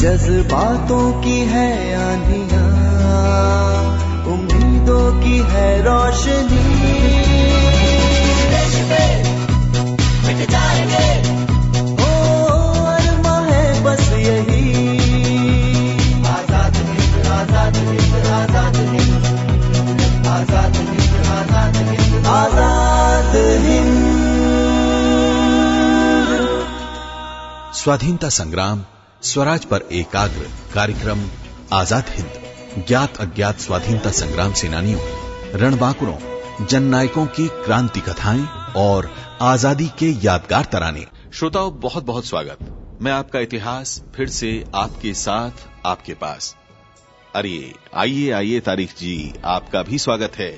जज्बातों की है आंधिया उम्मीदों की है रोशनी। आज़ाद आज़ाद स्वाधीनता संग्राम स्वराज पर एकाग्र कार्यक्रम आज़ाद हिंद ज्ञात अज्ञात स्वाधीनता संग्राम सेनानियों रणबांकुरों जननायकों की क्रांति कथाएँ और आज़ादी के यादगार तराने। श्रोताओं बहुत बहुत स्वागत। मैं आपका इतिहास फिर से आपके साथ आपके पास। अरे आइए आइए तारीख जी आपका भी स्वागत है।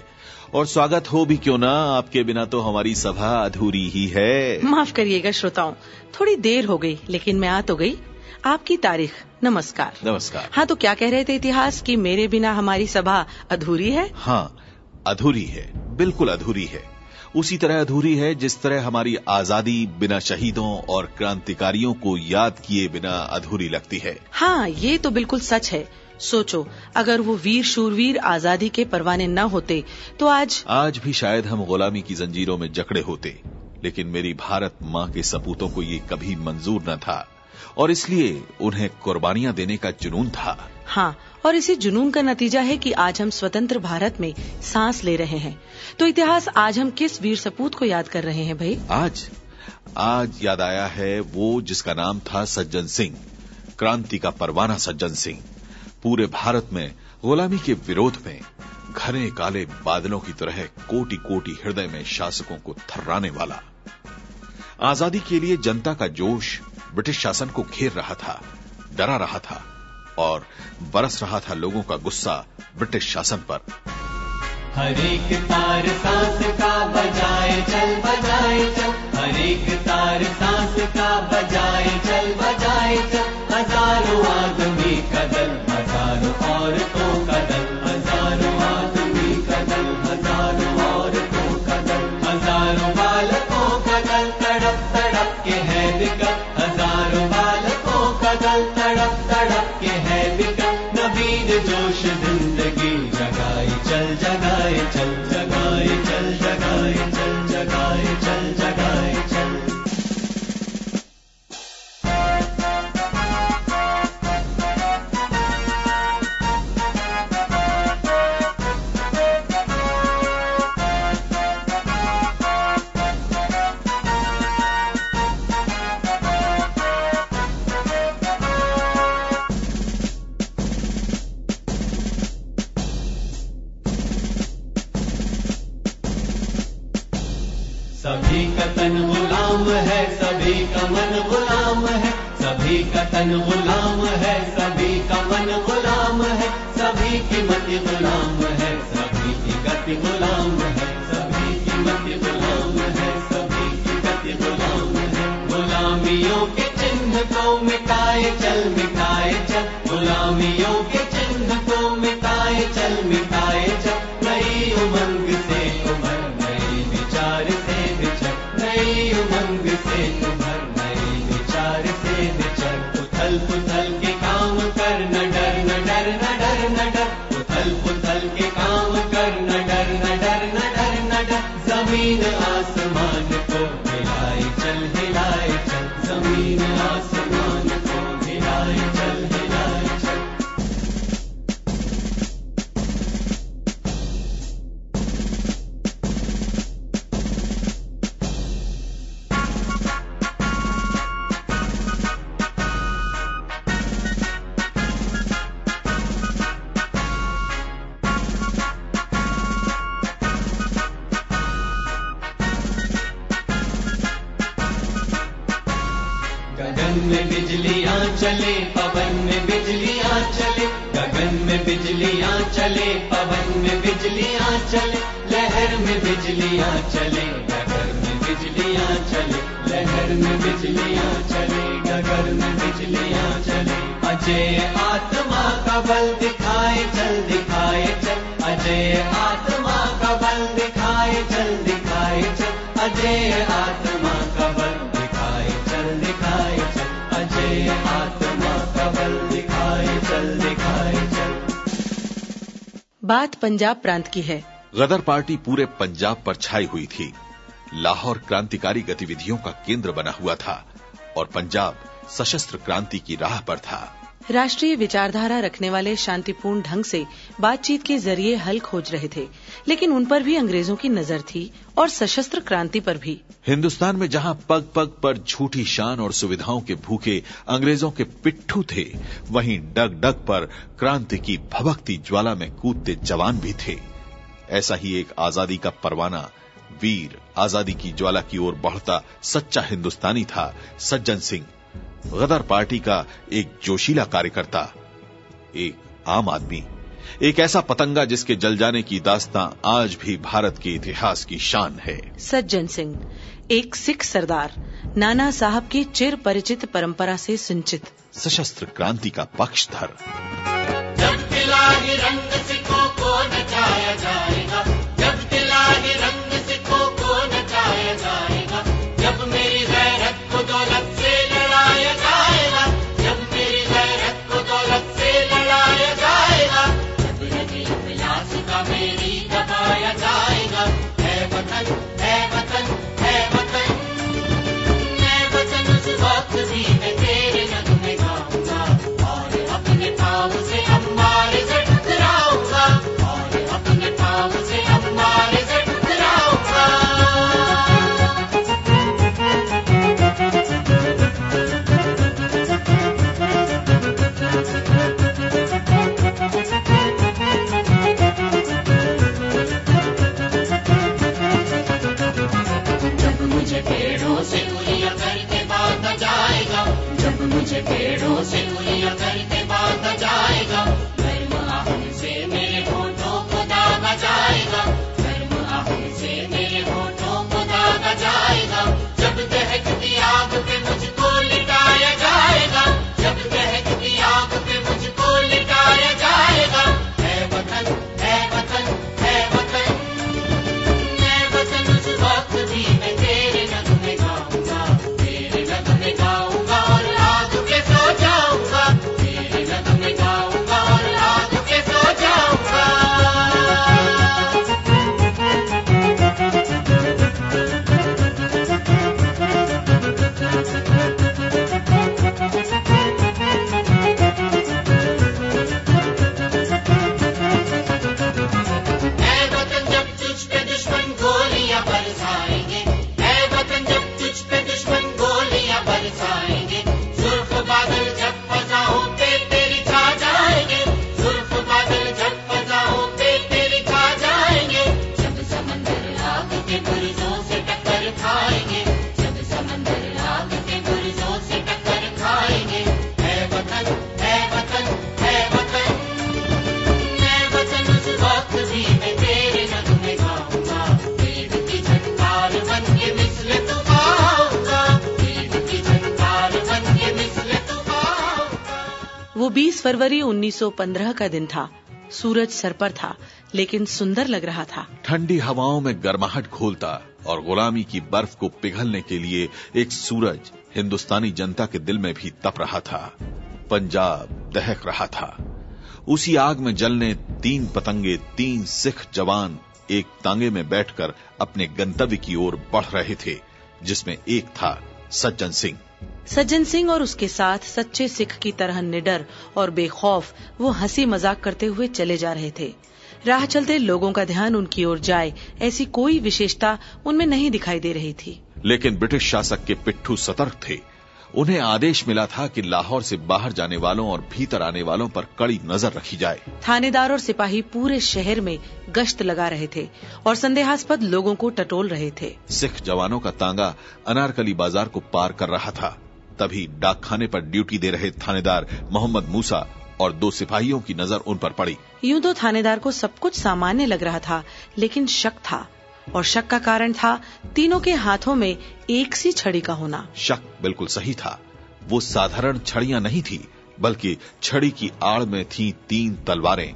और स्वागत हो भी क्यों ना आपके बिना तो हमारी सभा अधूरी ही है। माफ़ करिएगा श्रोताओं थोड़ी देर हो गई लेकिन मैं आ तो गई। आपकी तारीख। नमस्कार। नमस्कार। हाँ तो क्या कह रहे थे इतिहास कि मेरे बिना हमारी सभा अधूरी है? हाँ अधूरी है। बिल्कुल अधूरी है। उसी तरह अधूरी है जिस तरह हमारी आज़ादी बिना शहीदों और क्रांतिकारियों को याद किए बिना अधूरी लगती है। हाँ ये तो बिल्कुल सच है। सोचो अगर वो वीर शूरवीर आज़ादी के परवाने न होते तो आज आज भी शायद हम गुलामी की जंजीरों में जकड़े होते लेकिन मेरी भारत माँ के सपूतों को ये कभी मंजूर न था। और इसलिए उन्हें कुर्बानियाँ देने का जुनून था। हाँ और इसी जुनून का नतीजा है कि आज हम स्वतंत्र भारत में सांस ले रहे हैं। तो इतिहास आज हम किस वीर सपूत को याद कर रहे हैं भाई? आज आज याद आया है वो जिसका नाम था सज्जन सिंह क्रांति का परवाना सज्जन सिंह। पूरे भारत में गुलामी के विरोध में घने काले बादलों की तरह कोटि कोटि हृदय में शासकों को थर्राने वाला। आज़ादी के लिए जनता का जोश ब्रिटिश शासन को घेर रहा था, डरा रहा था और बरस रहा था लोगों का गुस्सा ब्रिटिश शासन पर। हर एक तार सांस का बजाए चल बजाए चल। हर एक तार सांस का बजाए गुलाम है, सभी का मन गुलाम है। सभी का तन गुलाम है, सभी का मन गुलाम है। सभी की मति गुलाम है, सभी की गति गुलाम है। सभी की मति गुलाम है, सभी की गति गुलाम है। गुलामियों के चिन्ह को मिटाए चल मिटाए चल। गुलामियों के चिन्ह को मिटाए चल, मिटाए help, help, help. गगन में बिजलियाँ चले, पवन में बिजलियाँ चले, लहर में बिजलियाँ चले, गगर में बिजलियाँ चले, लहर में बिजलियाँ चले, गगर में बिजलियाँ चले। अजय आत्मा का बल दिखाए चल दिखाए, चल। अजय आत्मा का बल दिखाए चल दिखाए, चल। अजय आत्मा का बल बात पंजाब प्रांत की है। गदर पार्टी पूरे पंजाब पर छाई हुई थी। लाहौर क्रांतिकारी गतिविधियों का केंद्र बना हुआ था और पंजाब सशस्त्र क्रांति की राह पर था। राष्ट्रीय विचारधारा रखने वाले शांतिपूर्ण ढंग से बातचीत के ज़रिए हल खोज रहे थे, लेकिन उन पर भी अंग्रेज़ों की नज़र थी और सशस्त्र क्रांति पर भी। हिंदुस्तान में जहाँ पग पग पर झूठी शान और सुविधाओं के भूखे अंग्रेज़ों के पिट्ठू थे, वहीं डग डग पर क्रांति की भभकती ज्वाला में कूदते जवान भी थे। ऐसा ही एक आज़ादी का परवाना, वीर आज़ादी की ज्वाला की ओर बढ़ता सच्चा हिंदुस्तानी था सज्जन सिंह। गदर पार्टी का एक जोशीला कार्यकर्ता एक आम आदमी एक ऐसा पतंगा जिसके जल जाने की दास्तां आज भी भारत के इतिहास की शान है। सज्जन सिंह एक सिख सरदार नाना साहब की चिर परिचित परंपरा से सिंचित। सशस्त्र क्रांति का पक्षधर। जब जब मुझे पेड़ों से उलिया वो 20 फरवरी 1915 का दिन था। सूरज सर पर था, लेकिन सुंदर लग रहा था। ठंडी हवाओं में गर्माहट घोलता और गुलामी की बर्फ़ को पिघलने के लिए एक सूरज हिंदुस्तानी जनता के दिल में भी तप रहा था। पंजाब दहक रहा था। उसी आग में जलने तीन पतंगे, तीन सिख जवान एक तांगे में बैठकर अपने गंतव्य की ओर बढ़ रहे थे, जिसमें एक था सज्जन सिंह। सज्जन सिंह और उसके साथ सच्चे सिख की तरह निडर और बेखौफ वो हँसी मज़ाक करते हुए चले जा रहे थे। राह चलते लोगों का ध्यान उनकी ओर जाए ऐसी कोई विशेषता उनमें नहीं दिखाई दे रही थी। लेकिन ब्रिटिश शासक के पिट्ठू सतर्क थे। उन्हें आदेश मिला था कि लाहौर से बाहर जाने वालों और भीतर आने वालों पर कड़ी नज़र रखी जाए। थानेदार और सिपाही पूरे शहर में गश्त लगा रहे थे और संदेहास्पद लोगों को टटोल रहे थे। सिख जवानों का तांगा अनारकली बाज़ार को पार कर रहा था। तभी डाकखाने पर ड्यूटी दे रहे थानेदार मोहम्मद मूसा और दो सिपाहियों की नज़र उन पर पड़ी। यूँ तो थानेदार को सब कुछ सामान्य लग रहा था लेकिन शक था। और शक का कारण था तीनों के हाथों में एक सी छड़ी का होना। शक बिल्कुल सही था। वो साधारण छड़ियाँ नहीं थी बल्कि छड़ी की आड़ में थी तीन तलवारें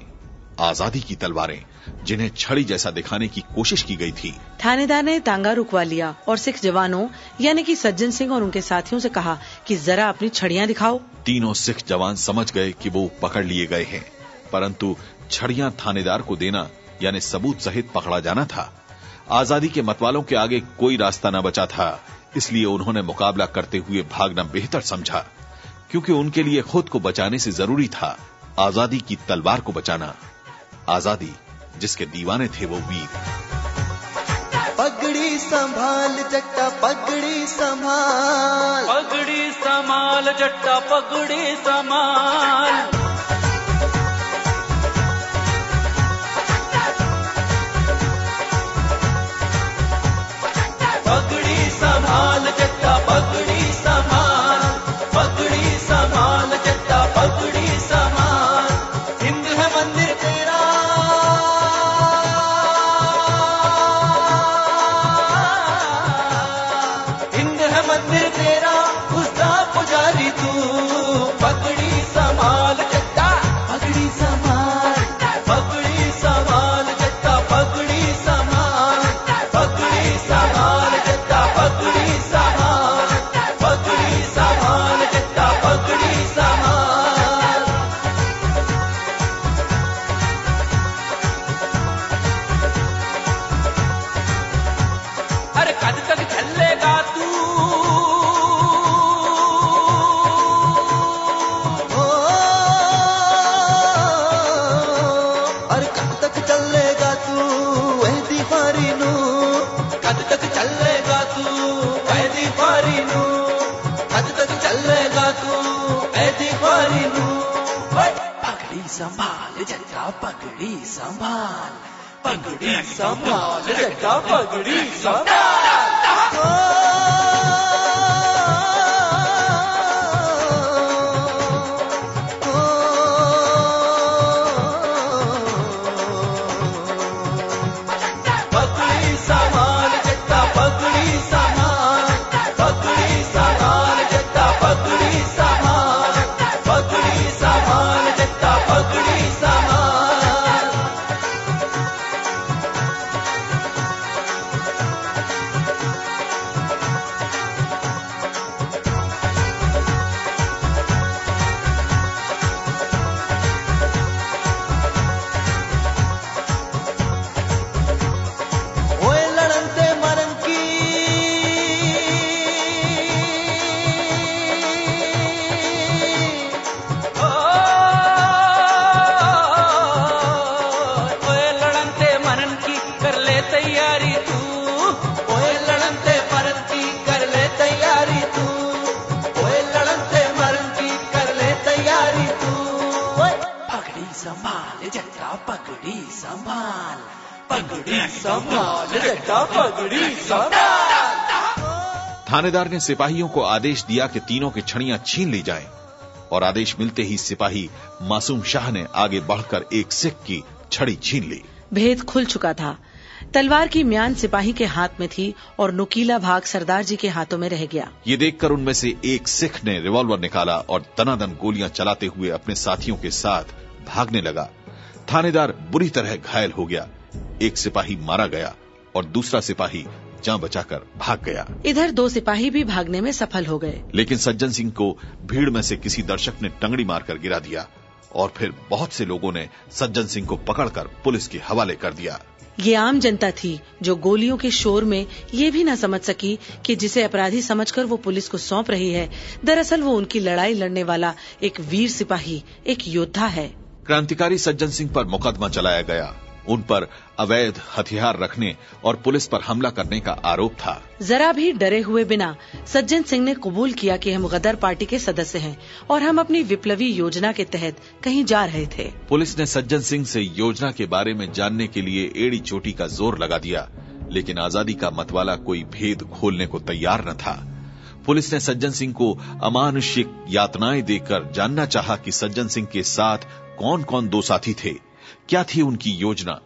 आज़ादी की तलवारें जिन्हें छड़ी जैसा दिखाने की कोशिश की गई थी। थानेदार ने तांगा रुकवा लिया और सिख जवानों यानी कि सज्जन सिंह और उनके साथियों से कहा कि जरा अपनी छड़ियाँ दिखाओ। तीनों सिख जवान समझ गए कि वो पकड़ लिए गए हैं परंतु छड़ियाँ थानेदार को देना यानी सबूत सहित पकड़ा जाना था। आज़ादी के मतवालों के आगे कोई रास्ता न बचा था इसलिए उन्होंने मुकाबला करते हुए भागना बेहतर समझा क्योंकि उनके लिए खुद को बचाने से ज़रूरी था आज़ादी की तलवार को बचाना। आज़ादी जिसके दीवाने थे वो वीर। पगड़ी संभाल जट्टा पगड़ी संभाल। पगड़ी संभाल जट्टा पगड़ी समाल संभाल जट्टा पगड़ी संभाल। पगड़ी संभाल जट्टा पगड़ी संभाल। थानेदार ने सिपाहियों को आदेश दिया कि तीनों की छड़ियाँ छीन ली जाएँ और आदेश मिलते ही सिपाही मासूम शाह ने आगे बढ़कर एक सिख की छड़ी छीन ली। भेद खुल चुका था। तलवार की म्यान सिपाही के हाथ में थी और नुकीला भाग सरदार जी के हाथों में रह गया। ये देखकर उनमें से एक सिख ने रिवॉल्वर निकाला और दनादन गोलियाँ चलाते हुए अपने साथियों के साथ भागने लगा। थानेदार बुरी तरह घायल हो गया। एक सिपाही मारा गया और दूसरा सिपाही जान बचाकर भाग गया। इधर दो सिपाही भी भागने में सफल हो गए। लेकिन सज्जन सिंह को भीड़ में से किसी दर्शक ने टंगड़ी मारकर गिरा दिया और फिर बहुत से लोगों ने सज्जन सिंह को पकड़कर पुलिस के हवाले कर दिया। ये आम जनता थी जो गोलियों के शोर में ये भी न समझ सकी कि जिसे अपराधी समझकर वो पुलिस को सौंप रही है दरअसल वो उनकी लड़ाई लड़ने वाला एक वीर सिपाही एक योद्धा है। क्रांतिकारी सज्जन सिंह पर मुकदमा चलाया गया। उन पर अवैध हथियार रखने और पुलिस पर हमला करने का आरोप था। जरा भी डरे हुए बिना सज्जन सिंह ने कबूल किया कि हम गदर पार्टी के सदस्य हैं और हम अपनी विप्लवी योजना के तहत कहीं जा रहे थे। पुलिस ने सज्जन सिंह से योजना के बारे में जानने के लिए एड़ी चोटी का ज़ोर लगा दिया लेकिन आज़ादी का मतवाला कोई भेद खोलने को तैयार न था। पुलिस ने सज्जन सिंह को अमानुषिक यातनाएँ देकर जानना चाहा कि सज्जन सिंह के साथ कौन कौन दो साथी थे। क्या थी उनकी योजना?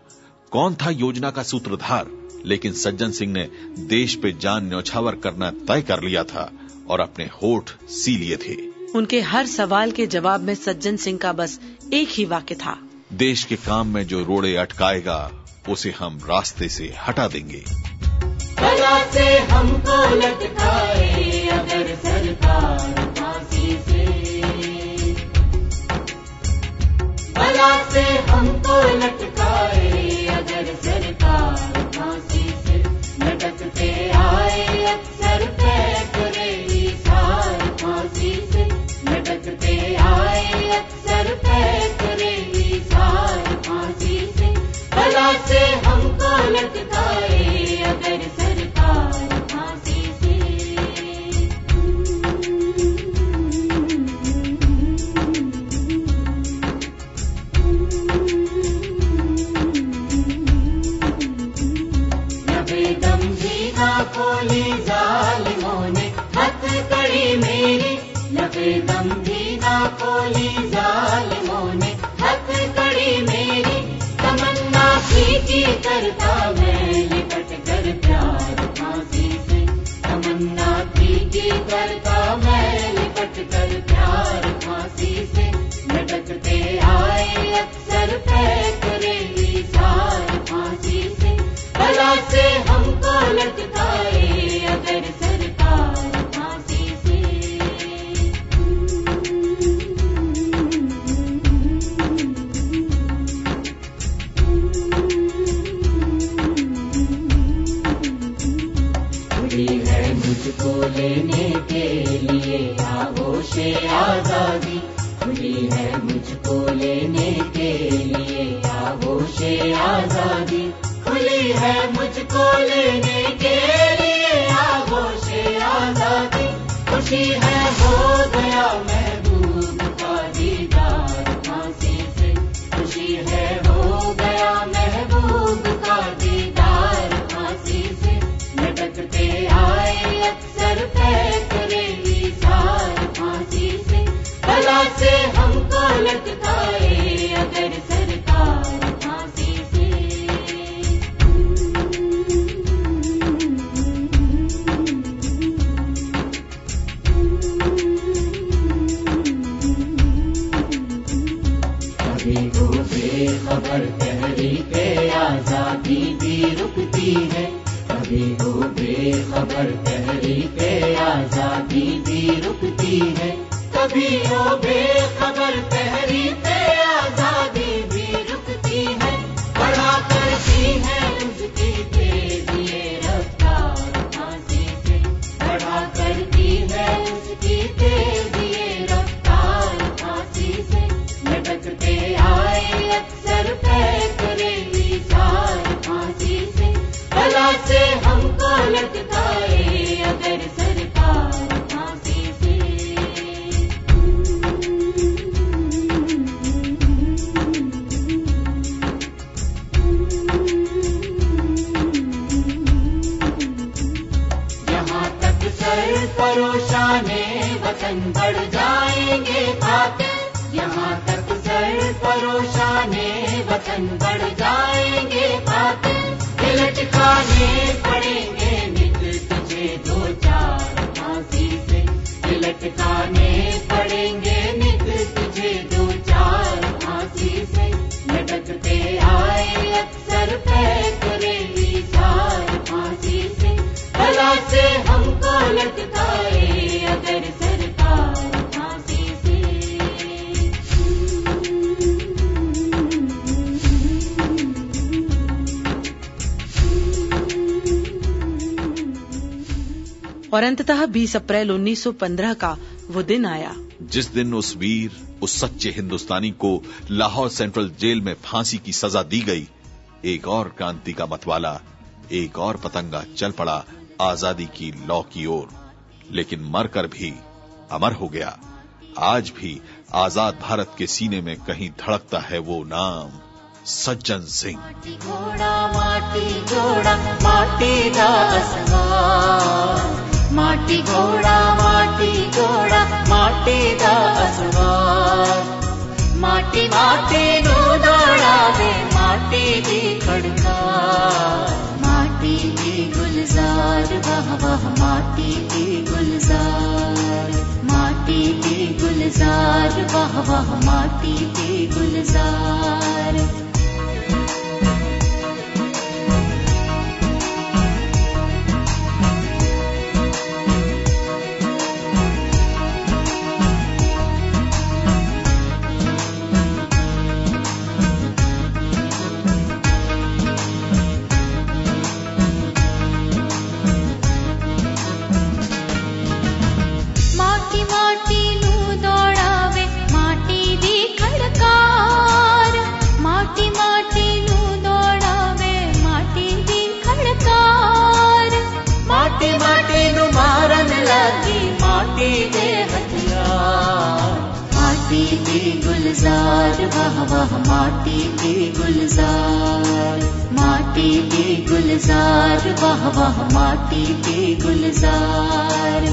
कौन था योजना का सूत्रधार? लेकिन सज्जन सिंह ने देश पे जान न्यौछावर करना तय कर लिया था और अपने होठ सी लिए थे। उनके हर सवाल के जवाब में सज्जन सिंह का बस एक ही वाक्य था। देश के काम में जो रोड़े अटकाएगा उसे हम रास्ते से हटा देंगे। से हमको लटकाए अगर सरकार। फांसी से हमको लटकाए अगर सरकार से लटकते आए। की करता मुझको लेने के लिए आगोश आज़ादी खुली है मुझको लेने के लिए आगोश आज़ादी खुली है मुझको लेने के लिए आगोश आज़ादी खुशी है, हो गया महबूब और अंततः 20 अप्रैल 1915 का वो दिन आया। जिस दिन उस वीर उस सच्चे हिंदुस्तानी को लाहौर सेंट्रल जेल में फांसी की सजा दी गई एक और क्रांति का मतवाला एक और पतंगा चल पड़ा आज़ादी की लौ की ओर। लेकिन मरकर भी अमर हो गया। आज भी आज़ाद भारत के सीने में कहीं धड़कता है वो नाम सज्जन सिंह। माटी घोड़ा माटी घोड़ा माटी दा माटी घोड़ा माटी घोड़ा माटी दा माटी माटी दी खड़कार माटी दी गुलजार वाह वाह माटी दी गुलजार। माटी दी गुलजार वाह वाह माटी दी गुलजार गुलजार वाह वाह माटी के गुलजार माटी के गुलजार वाह वाह माटी के गुलजार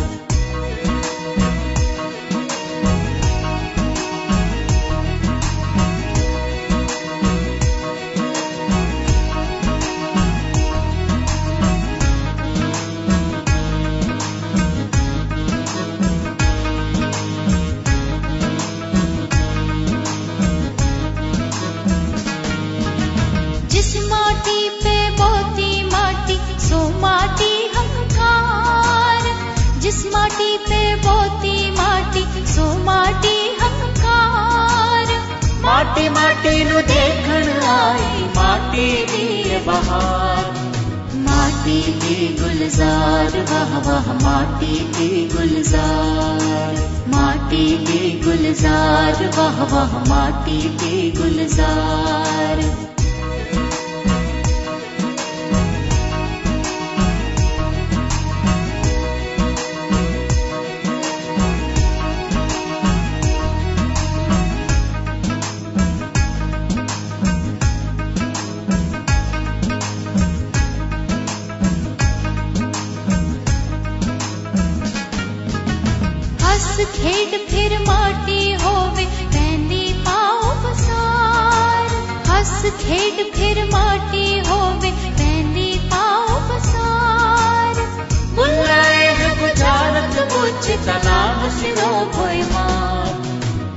माटी माटी नु देखण आई माटी दी बहार माटी की गुलजार वाह वाह माटी की गुलजार माटी की हस खेड फिर माटी होवे पैंदी पाओ पसार हस खेड फिर माटी होवे पैंदी पाओ पसार बुलाए है बुझारत बुझ तलाम सिरो कोई मार।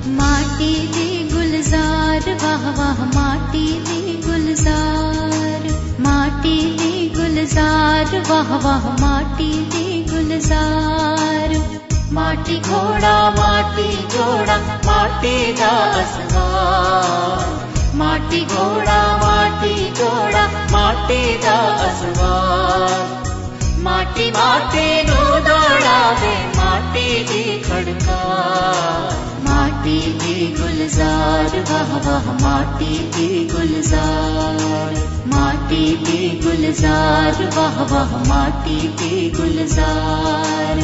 माटी दी गुलजार, वाह वाह, माटी दी गुलजार। माटी दी गुलजार, वाह वाह, माटी दी गुलजार। माटी घोड़ा माटी जोड़ा माटी दा असवार माटी घोड़ा माटी जोड़ा माटी दा असवार माटी माटी नु दौड़ावे माटी दी खड़का। माटी दी गुलजार वाह वाह माटी दी गुलजार। माटी दी गुलजार वाह वाह माटी दी गुलजार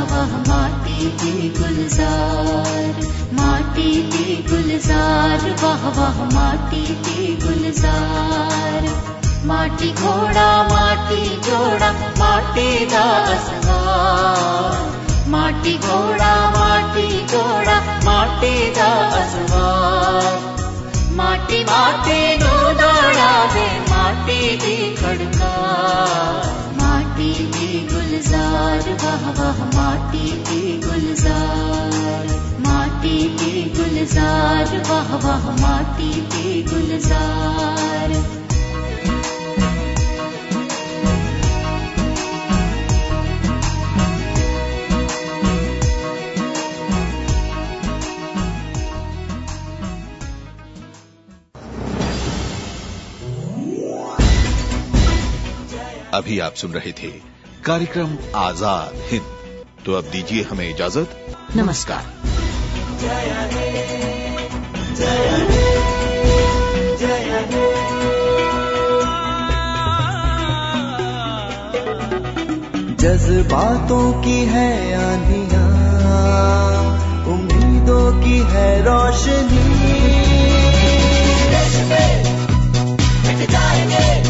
वाह माटी की गुलजार, माटी की गुलजार, वाह वाह, माटी की गुलजार। माटी घोड़ा, माटी जोड़ा, माटी दा माटी घोड़ा, माटी जोड़ा, माटी दा असवार। माटी माटी नु दौड़ावे माटी दी खड़का। की गुलजार वाह वाह माटी की गुलजार। माटी की गुलजार वाह वाह माटी की गुलजार अभी आप सुन रहे थे कार्यक्रम आज़ाद हिंद। तो अब दीजिए हमें इजाज़त। नमस्कार। जज्बातों की है आंधिया उम्मीदों की है रोशनी। जाएँगे।